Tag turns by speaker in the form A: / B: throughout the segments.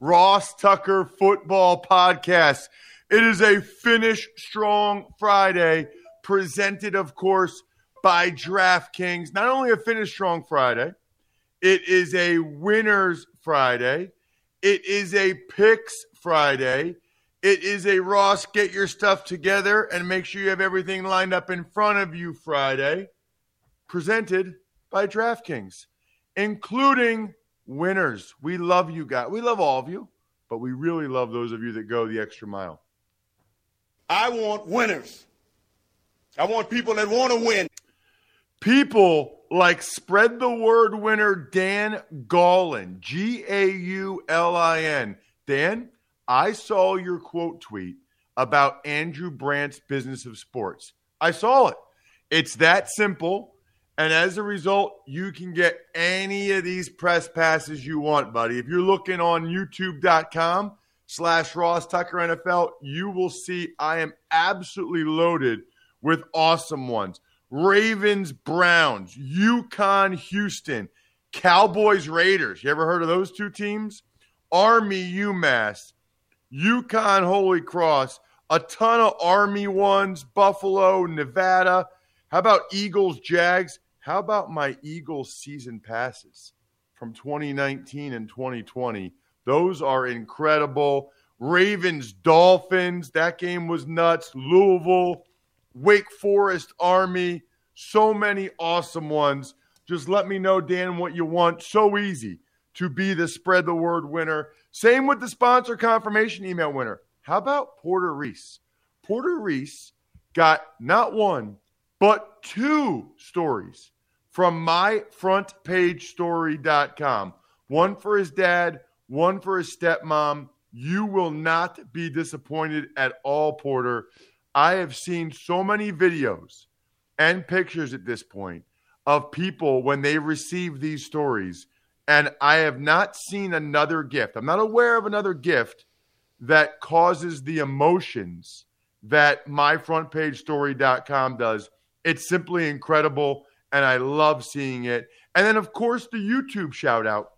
A: Ross Tucker football podcast. It is a Finish Strong Friday, presented, of course, by DraftKings. Not only a Finish Strong Friday, it is a Winners Friday. It is a Picks Friday. It is a Ross, get your stuff together and make sure you have everything lined up in front of you Friday, presented by DraftKings, including winners. We love you guys. We love all of you, but we really love those of you that go the extra mile.
B: I want winners. I want people that want to win.
A: People like spread the word winner Dan Gaulin, G A U L I N. Dan, I saw your quote tweet about Andrew Brandt's business of sports. I saw it. It's that simple. And as a result, you can get any of these press passes you want, buddy. If you're looking on youtube.com slash Ross Tucker NFL, you will see I am absolutely loaded with awesome ones. Ravens, Browns, UConn, Houston, Cowboys, Raiders. You ever heard of those two teams? Army, UMass, UConn, Holy Cross, a ton of Army ones, Buffalo, Nevada. How about Eagles, Jags? How about my Eagles season passes from 2019 and 2020? Those are incredible. Ravens, Dolphins, that game was nuts. Louisville, Wake Forest, Army, so many awesome ones. Just let me know, Dan, what you want. So easy to be the spread the word winner. Same with the sponsor confirmation email winner. How about Porter Reese? Porter Reese got not one, but two stories from myfrontpagestory.com. One for his dad, one for his stepmom. You will not be disappointed at all, Porter. I have seen so many videos and pictures at this point of people when they receive these stories, and I have not seen another gift. I'm not aware of another gift that causes the emotions that myfrontpagestory.com does. It's simply incredible, and I love seeing it. And then, of course, the YouTube shout out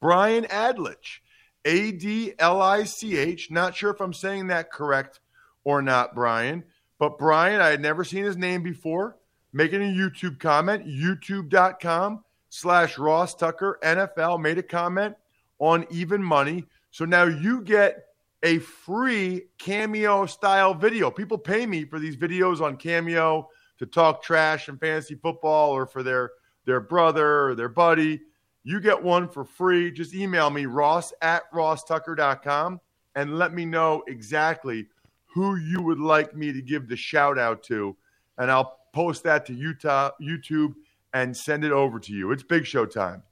A: Brian Adlich, A D L I C H. Not sure if I'm saying that correct or not, Brian, but Brian, I had never seen his name before. Making a YouTube comment, youtube.com slash Ross Tucker NFL made a comment on even money. So now you get a free cameo style video. People pay me for these videos on cameo to talk trash and fantasy football or for their their brother or their buddy. You get one for free. Just email me, ross at rosstucker.com, and let me know exactly who you would like me to give the shout out to. And I'll post that to Utah, YouTube and send it over to you. It's big show time.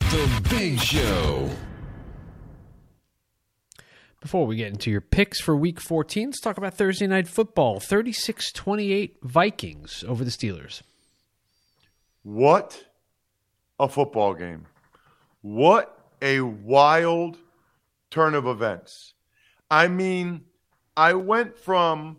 C: The Big Show.
D: Before we get into your picks for week 14, let's talk about Thursday night football. 36 28 Vikings over the Steelers.
A: What a football game. What a wild turn of events. I mean, I went from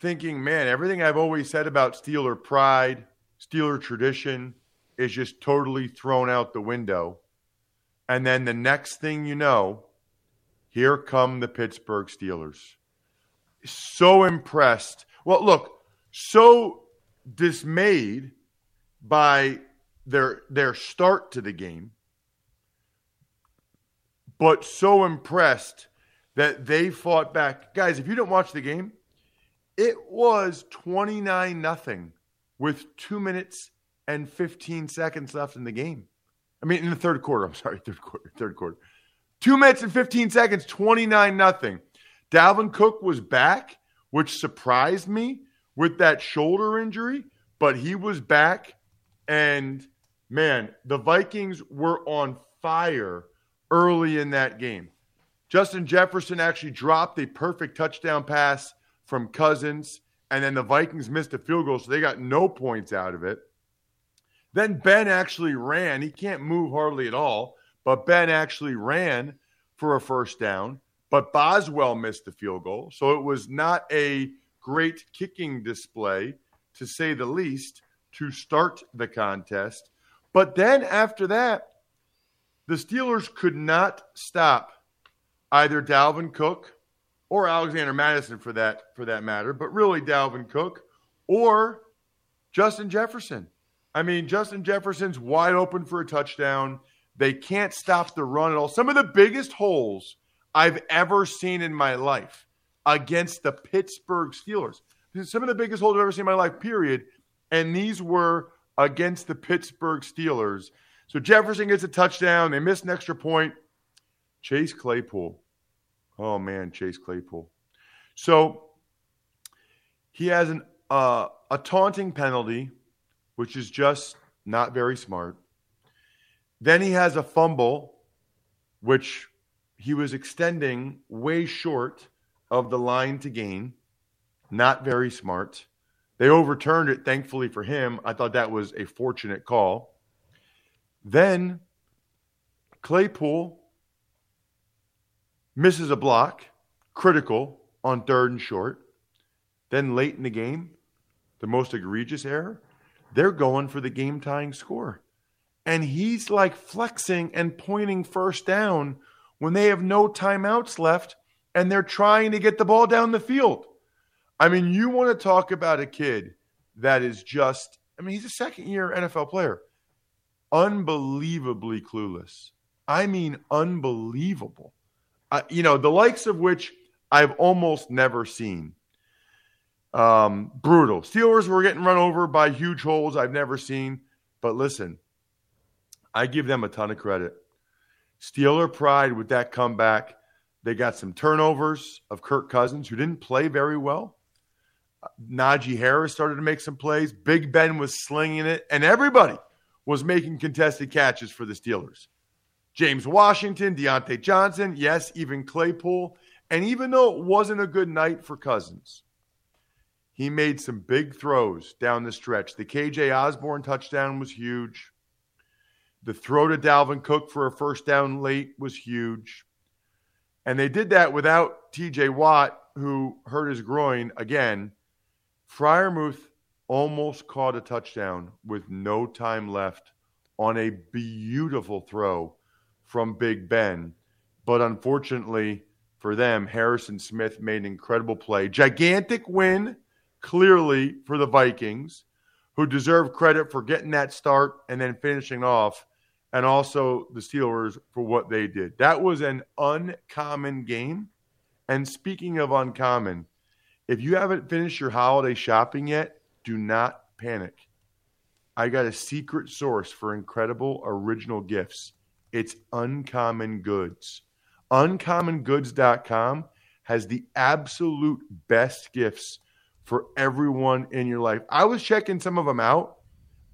A: thinking, man, everything I've always said about Steeler pride, Steeler tradition, is just totally thrown out the window. And then the next thing you know, here come the Pittsburgh Steelers. So impressed. Well, look, so dismayed by their their start to the game, but so impressed that they fought back. Guys, if you didn't watch the game, it was 29 nothing with 2 minutes and 15 seconds left in the game. I mean in the third quarter, I'm sorry, third quarter, third quarter. 2 minutes and 15 seconds, 29 nothing. Dalvin Cook was back, which surprised me with that shoulder injury, but he was back and man, the Vikings were on fire early in that game. Justin Jefferson actually dropped a perfect touchdown pass from Cousins, and then the Vikings missed a field goal, so they got no points out of it. Then Ben actually ran. He can't move hardly at all, but Ben actually ran for a first down. But Boswell missed the field goal, so it was not a great kicking display, to say the least, to start the contest. But then after that, the Steelers could not stop either Dalvin Cook or Alexander Mattison for that for that matter, but really Dalvin Cook or Justin Jefferson. I mean, Justin Jefferson's wide open for a touchdown. They can't stop the run at all. Some of the biggest holes I've ever seen in my life against the Pittsburgh Steelers. Some of the biggest holes I've ever seen in my life, period. And these were against the Pittsburgh Steelers. So Jefferson gets a touchdown. They miss an extra point. Chase Claypool. Oh man, Chase Claypool. So he has an uh, a taunting penalty, which is just not very smart. Then he has a fumble, which he was extending way short of the line to gain. Not very smart. They overturned it, thankfully for him. I thought that was a fortunate call. Then Claypool misses a block, critical on third and short. Then late in the game, the most egregious error, they're going for the game tying score. And he's like flexing and pointing first down when they have no timeouts left and they're trying to get the ball down the field. I mean, you want to talk about a kid that is just, I mean, he's a second year NFL player, unbelievably clueless. I mean, unbelievable. Uh, you know, the likes of which I've almost never seen. Um, brutal. Steelers were getting run over by huge holes I've never seen. But listen, I give them a ton of credit. Steeler pride with that comeback. They got some turnovers of Kirk Cousins, who didn't play very well. Najee Harris started to make some plays. Big Ben was slinging it, and everybody was making contested catches for the Steelers. James Washington, Diontae Johnson, yes, even Claypool. And even though it wasn't a good night for Cousins, he made some big throws down the stretch. The KJ Osborne touchdown was huge. The throw to Dalvin Cook for a first down late was huge. And they did that without TJ Watt, who hurt his groin again. Freiermuth almost caught a touchdown with no time left on a beautiful throw from Big Ben. But unfortunately for them, Harrison Smith made an incredible play. Gigantic win, clearly, for the Vikings, who deserve credit for getting that start and then finishing off, and also the Steelers for what they did. That was an uncommon game. And speaking of uncommon, if you haven't finished your holiday shopping yet, do not panic. I got a secret source for incredible original gifts. It's Uncommon Goods. UncommonGoods.com has the absolute best gifts for everyone in your life. I was checking some of them out.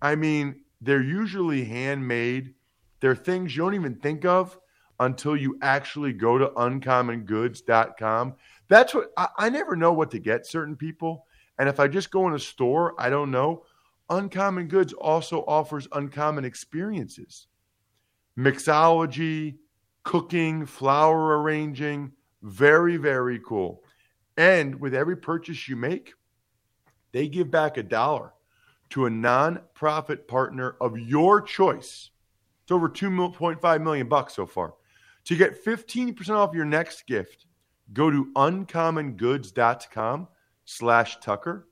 A: I mean, they're usually handmade. They're things you don't even think of until you actually go to uncommongoods.com. That's what I, I, never know what to get certain people. And if I just go in a store, I don't know. Uncommon Goods also offers uncommon experiences mixology, cooking, flower arranging. Very, very cool. And with every purchase you make, they give back a dollar to a nonprofit partner of your choice. It's over 2.5 million bucks so far. To get 15% off your next gift, go to uncommongoods.com slash Tucker.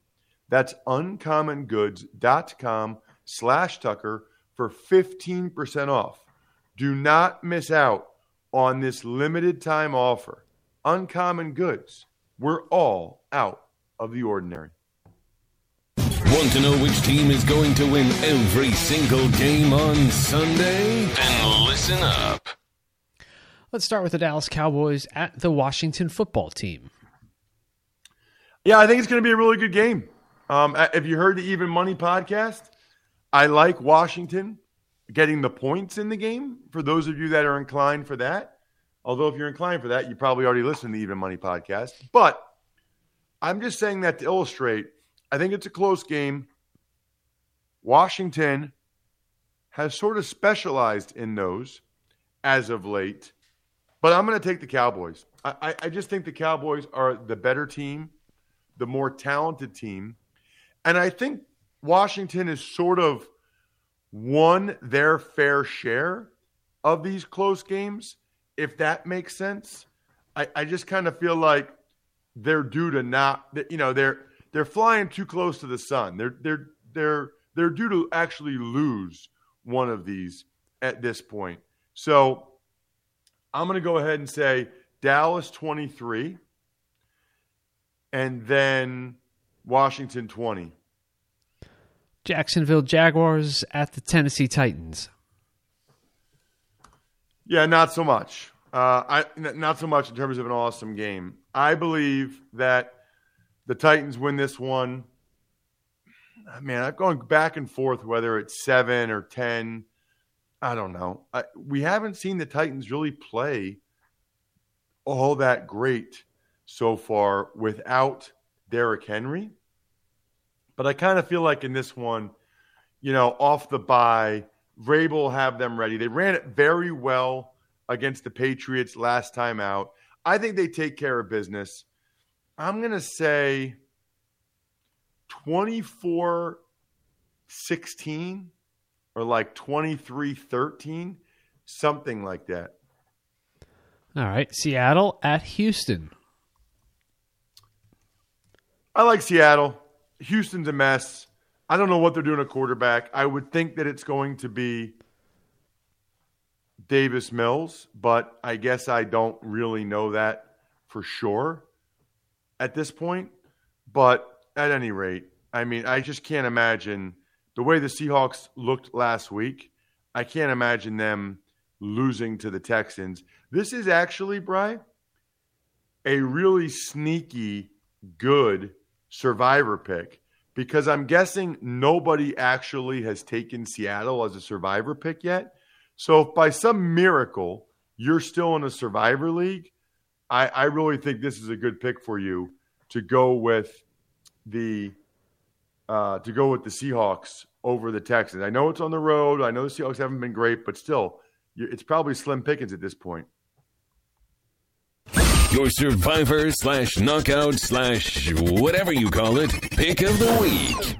A: That's uncommongoods.com slash Tucker for 15% off. Do not miss out on this limited time offer. Uncommon Goods. We're all out of the ordinary.
C: Want to know which team is going to win every single game on Sunday? Then listen up.
D: Let's start with the Dallas Cowboys at the Washington football team.
A: Yeah, I think it's going to be a really good game. Um, if you heard the Even Money podcast, I like Washington getting the points in the game for those of you that are inclined for that. Although, if you're inclined for that, you probably already listened to the Even Money podcast. But I'm just saying that to illustrate, I think it's a close game. Washington has sort of specialized in those as of late. But I'm going to take the Cowboys. I, I, just think the Cowboys are the better team, the more talented team. And I think Washington has sort of won their fair share of these close games, if that makes sense. I, I just kind of feel like they're due to not, you know, they're they're flying too close to the sun. They're they're they're they're due to actually lose one of these at this point. So I'm going to go ahead and say Dallas 23 and then Washington 20.
D: Jacksonville Jaguars at the Tennessee Titans.
A: Yeah, not so much. Uh, I not so much in terms of an awesome game. I believe that the Titans win this one. Man, I've gone back and forth whether it's seven or ten. I don't know. I, we haven't seen the Titans really play all that great so far without Derrick Henry. But I kind of feel like in this one, you know, off the bye, Vrabel have them ready. They ran it very well against the Patriots last time out. I think they take care of business. I'm going to say 24 16 or like 23 13, something like that.
D: All right. Seattle at Houston.
A: I like Seattle. Houston's a mess. I don't know what they're doing at quarterback. I would think that it's going to be Davis Mills, but I guess I don't really know that for sure at this point. But at any rate, I mean, I just can't imagine the way the Seahawks looked last week. I can't imagine them losing to the Texans. This is actually, Bry, a really sneaky good survivor pick because I'm guessing nobody actually has taken Seattle as a survivor pick yet. So if by some miracle you're still in a survivor league, I, I really think this is a good pick for you to go with the uh, to go with the Seahawks over the Texans. I know it's on the road. I know the Seahawks haven't been great, but still, it's probably slim pickings at this point.
C: Your survivor slash knockout slash whatever you call it pick of the week.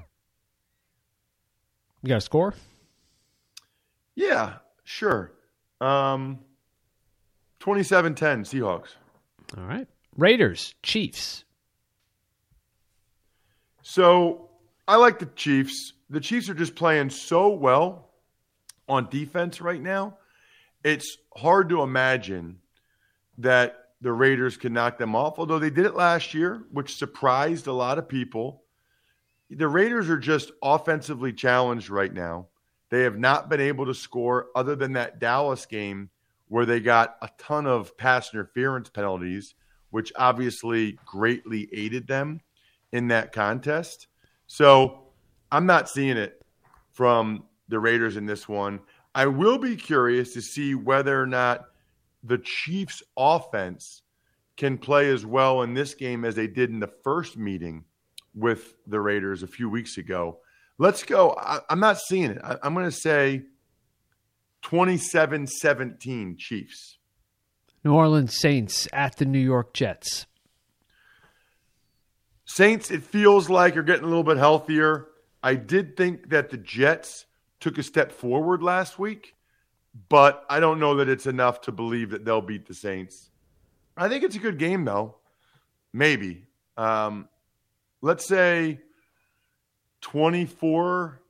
D: You got a score?
A: Yeah, sure. Um, 27 10 Seahawks.
D: All right. Raiders, Chiefs.
A: So I like the Chiefs. The Chiefs are just playing so well on defense right now. It's hard to imagine that the Raiders can knock them off, although they did it last year, which surprised a lot of people. The Raiders are just offensively challenged right now. They have not been able to score other than that Dallas game where they got a ton of pass interference penalties, which obviously greatly aided them in that contest. So I'm not seeing it from the Raiders in this one. I will be curious to see whether or not the Chiefs' offense can play as well in this game as they did in the first meeting with the Raiders a few weeks ago. Let's go. I, am not seeing it. I, I'm going to say 27 17 Chiefs.
D: New Orleans Saints at the New York Jets.
A: Saints, it feels like are getting a little bit healthier. I did think that the Jets took a step forward last week, but I don't know that it's enough to believe that they'll beat the Saints. I think it's a good game, though. Maybe. Um, let's say 24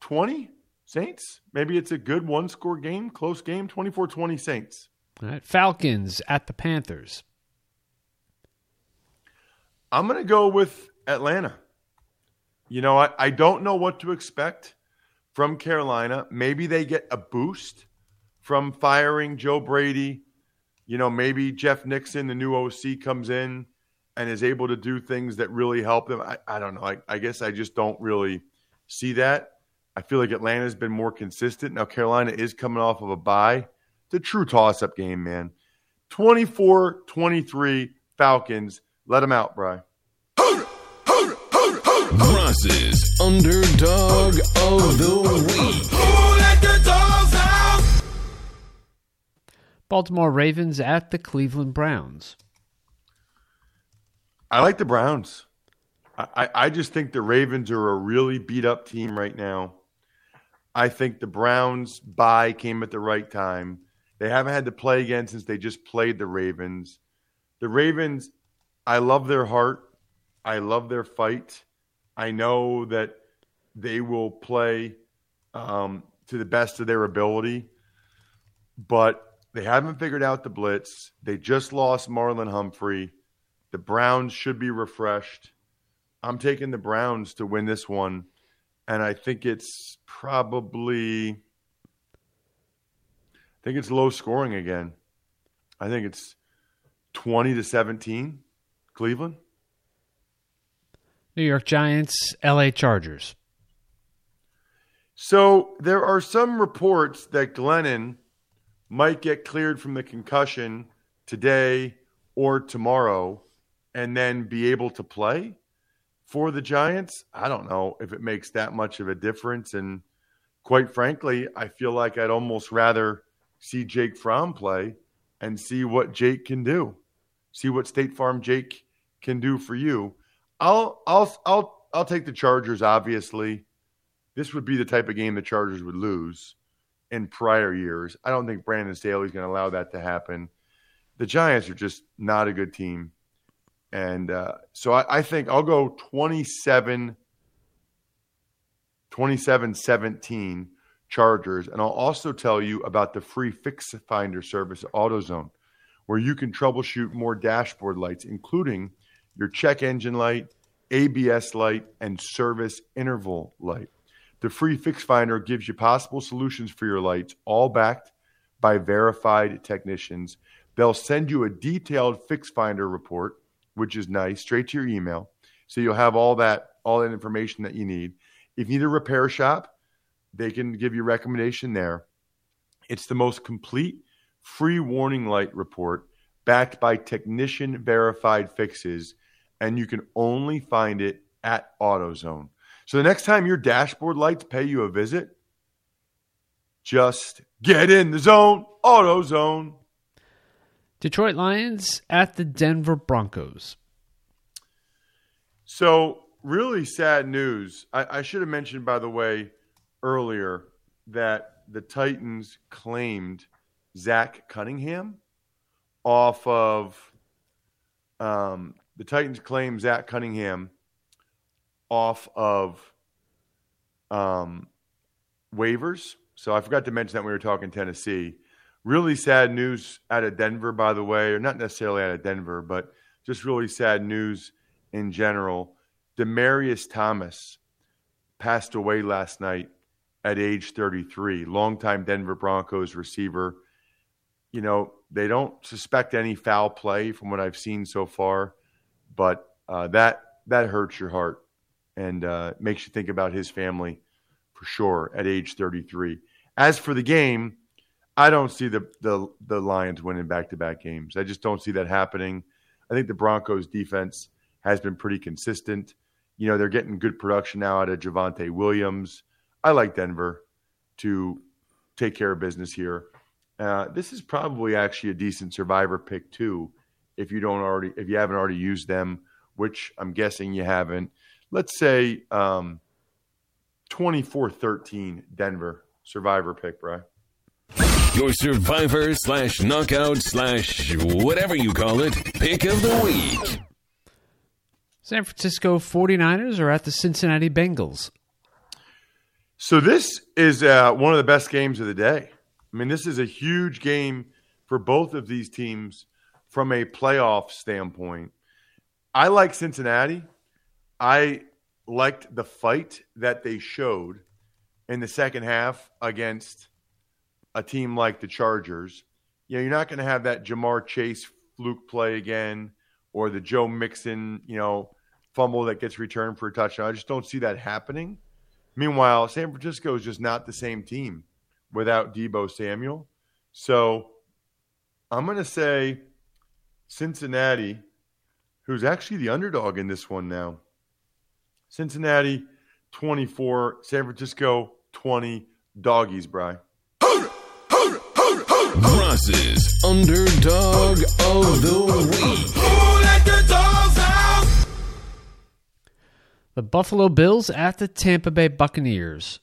A: 20 Saints. Maybe it's a good one score game, close game, 24 20 Saints.
D: All right. Falcons at the Panthers.
A: I'm going to go with Atlanta. You know, I, I don't know what to expect from Carolina. Maybe they get a boost from firing Joe Brady. You know, maybe Jeff Nixon, the new OC, comes in and is able to do things that really help them. I, I don't know. I, I guess I just don't really see that. I feel like Atlanta's been more consistent. Now, Carolina is coming off of a bye. It's a true toss up game, man. 24 23 Falcons. Let them out, Bry.
C: Ross's Underdog of the Week.
D: Baltimore Ravens at the Cleveland Browns.
A: I like the Browns. I, I just think the Ravens are a really beat up team right now. I think the Browns' bye came at the right time. They haven't had to play again since they just played the Ravens. The Ravens, I love their heart. I love their fight. I know that they will play um, to the best of their ability, but they haven't figured out the blitz. They just lost Marlon Humphrey. The Browns should be refreshed. I'm taking the Browns to win this one, and I think it's probably I think it's low scoring again. I think it's 20 to 17 Cleveland.
D: New York Giants, LA Chargers.
A: So there are some reports that Glennon might get cleared from the concussion today or tomorrow and then be able to play for the Giants. I don't know if it makes that much of a difference. And quite frankly, I feel like I'd almost rather see Jake Fromm play and see what Jake can do. See what State Farm Jake can do for you. I'll I'll I'll I'll take the Chargers obviously. This would be the type of game the Chargers would lose in prior years. I don't think Brandon Staley's going to allow that to happen. The Giants are just not a good team. And uh, so I, I, think I'll go 27, 27 17 Chargers. And I'll also tell you about the free Fix Finder service at AutoZone, where you can troubleshoot more dashboard lights, including your check engine light, ABS light, and service interval light. The free Fix Finder gives you possible solutions for your lights, all backed by verified technicians. They'll send you a detailed Fix Finder report, which is nice, straight to your email. So you'll have all that, all that information that you need. If you need a repair shop, they can give you a recommendation there. It's the most complete free warning light report backed by technician verified fixes, and you can only find it at AutoZone. So the next time your dashboard lights pay you a visit, just get in the zone, AutoZone.
D: Detroit Lions at the Denver Broncos.
A: So, really sad news. I, I should have mentioned, by the way, earlier that the Titans claimed Zach Cunningham off of um, the Titans claim Zach Cunningham off of um, waivers. So I forgot to mention that we were talking Tennessee. Really sad news out of Denver, by the way, or not necessarily out of Denver, but just really sad news in general. Demaryius Thomas passed away last night at age 33, longtime Denver Broncos receiver. You know, they don't suspect any foul play from what I've seen so far, but uh, that that hurts your heart and uh, makes you think about his family for sure at age 33. As for the game, I don't see the the, the Lions winning back to back games. I just don't see that happening. I think the Broncos defense has been pretty consistent. You know, they're getting good production now out of Javonte Williams. I like Denver to take care of business here. Uh, this is probably actually a decent survivor pick too, if you don't already if you haven't already used them, which I'm guessing you haven't let's say um, 24 13 Denver. Survivor pick, Brian.
C: Your survivor slash knockout slash whatever you call it pick of the week.
D: San Francisco 49ers are at the Cincinnati Bengals.
A: So this is uh, one of the best games of the day. I mean, this is a huge game for both of these teams from a playoff standpoint. I like Cincinnati. I liked the fight that they showed in the second half against a team like the Chargers. You know, you're not going to have that Ja'Marr Chase fluke play again or the Joe Mixon, you know, fumble that gets returned for a touchdown. I just don't see that happening. Meanwhile, San Francisco is just not the same team without Deebo Samuel. So I'm going to say Cincinnati, who's actually the underdog in this one now. Cincinnati 24, San Francisco 20, doggies, Bry.
C: Ross's underdog of the week.
D: Who let the dogs out? The Buffalo Bills at the Tampa Bay Buccaneers.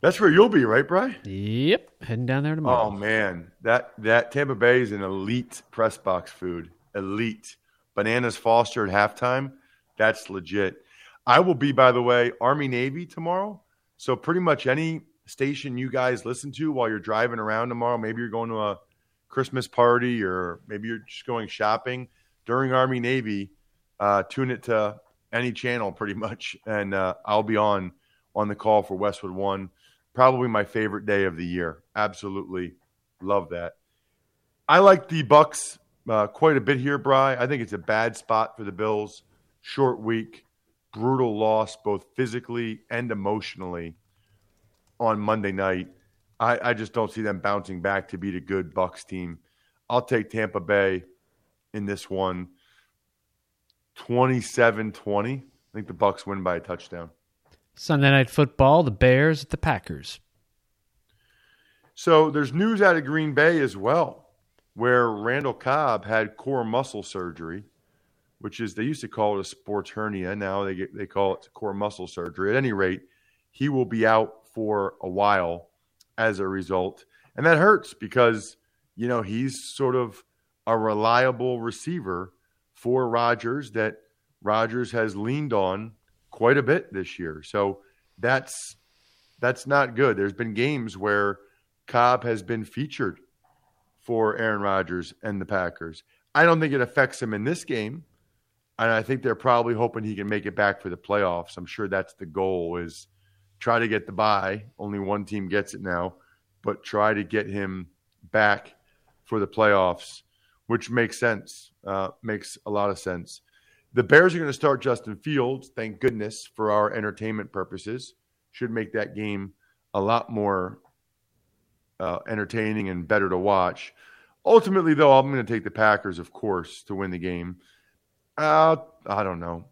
A: That's where you'll be, right, Bry?
D: Yep, heading down there tomorrow.
A: Oh man, that that Tampa Bay is an elite press box food. Elite. Bananas Foster at halftime. That's legit. I will be, by the way, Army Navy tomorrow. So pretty much any station you guys listen to while you're driving around tomorrow, maybe you're going to a Christmas party or maybe you're just going shopping during Army Navy, uh, tune it to any channel pretty much, and uh, I'll be on on the call for Westwood One. Probably my favorite day of the year. Absolutely love that. I like the Bucks uh, quite a bit here, Bry. I think it's a bad spot for the Bills. Short week, brutal loss, both physically and emotionally on Monday night. I, I just don't see them bouncing back to beat a good Bucks team. I'll take Tampa Bay in this one. 27-20. I think the Bucks win by a touchdown.
D: Sunday Night Football, the Bears at the Packers.
A: So there's news out of Green Bay as well, where Randall Cobb had core muscle surgery, which is they used to call it a sports hernia. Now they get, they call it core muscle surgery. At any rate, he will be out for a while as a result, and that hurts because you know he's sort of a reliable receiver for Rodgers that Rodgers has leaned on quite a bit this year. So that's that's not good. There's been games where Cobb has been featured for Aaron Rodgers and the Packers. I don't think it affects him in this game. And I think they're probably hoping he can make it back for the playoffs. I'm sure that's the goal is try to get the bye. Only one team gets it now, but try to get him back for the playoffs, which makes sense. Uh, makes a lot of sense. The Bears are going to start Justin Fields. Thank goodness for our entertainment purposes. Should make that game a lot more uh, entertaining and better to watch. Ultimately, though, I'm going to take the Packers, of course, to win the game. Uh, I don't know.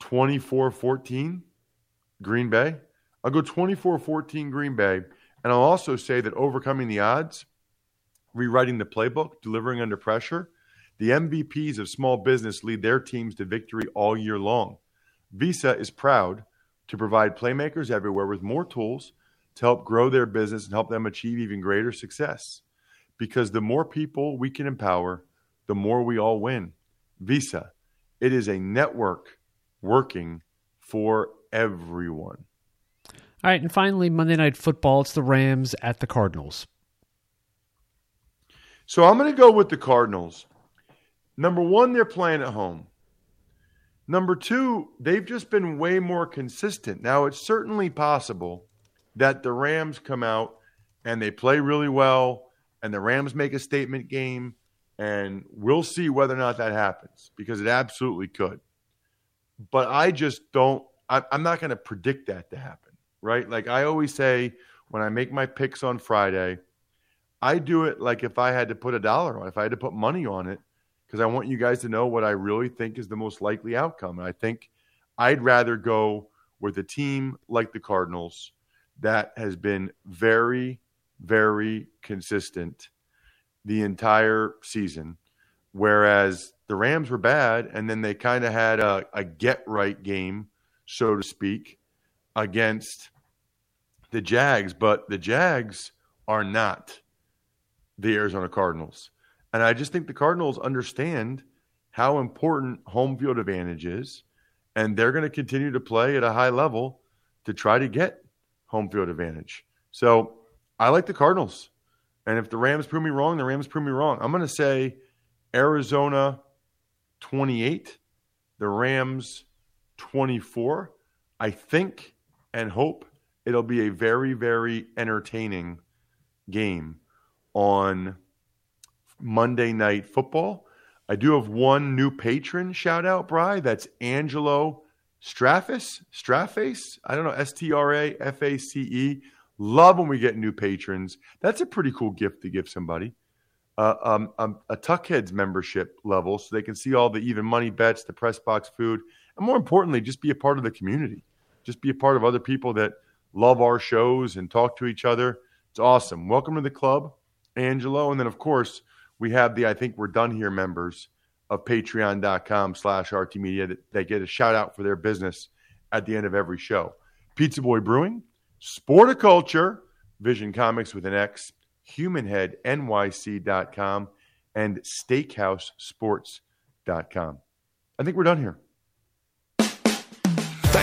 A: 24 14 Green Bay. I'll go 24 14 Green Bay. And I'll also say that overcoming the odds, rewriting the playbook, delivering under pressure, the MVPs of small business lead their teams to victory all year long. Visa is proud to provide playmakers everywhere with more tools to help grow their business and help them achieve even greater success. Because the more people we can empower, the more we all win. Visa, it is a network working for everyone.
D: All right, and finally, Monday Night Football. It's the Rams at the Cardinals.
A: So I'm going to go with the Cardinals. Number one, they're playing at home. Number two, they've just been way more consistent. Now, it's certainly possible that the Rams come out and they play really well and the Rams make a statement game, and we'll see whether or not that happens because it absolutely could. But I just don't, I'm not going to predict that to happen, right? Like I always say when I make my picks on Friday, I do it like if I had to put a dollar on, if I had to put money on it, because I want you guys to know what I really think is the most likely outcome. And I think I'd rather go with a team like the Cardinals that has been very, very consistent the entire season, whereas the Rams were bad, and then they kind of had a, a get right game, so to speak, against the Jags, but the Jags are not the Arizona Cardinals. And I just think the Cardinals understand how important home field advantage is, and they're going to continue to play at a high level to try to get home field advantage. So I like the Cardinals. And if the Rams prove me wrong, the Rams prove me wrong. I'm going to say Arizona 28, the Rams 24. I think and hope it'll be a very, very entertaining game on Monday Night Football. I do have one new patron shout out, Bry. That's Angelo Straface. Straface? I don't know. S T R A F A C E. Love when we get new patrons. That's a pretty cool gift to give somebody. Uh, um, um, a Tuckheads membership level so they can see all the even money bets, the press box food, and more importantly, just be a part of the community. Just be a part of other people that love our shows and talk to each other. It's awesome. Welcome to the club, Angelo. And then, of course, we have the I think we're done here members of patreon.com slash RT Media that, that get a shout out for their business at the end of every show. Pizza Boy Brewing, Sporticulture, Vision Comics with an X, HumanHeadNYC.com, and SteakhouseSports.com. I think we're done here.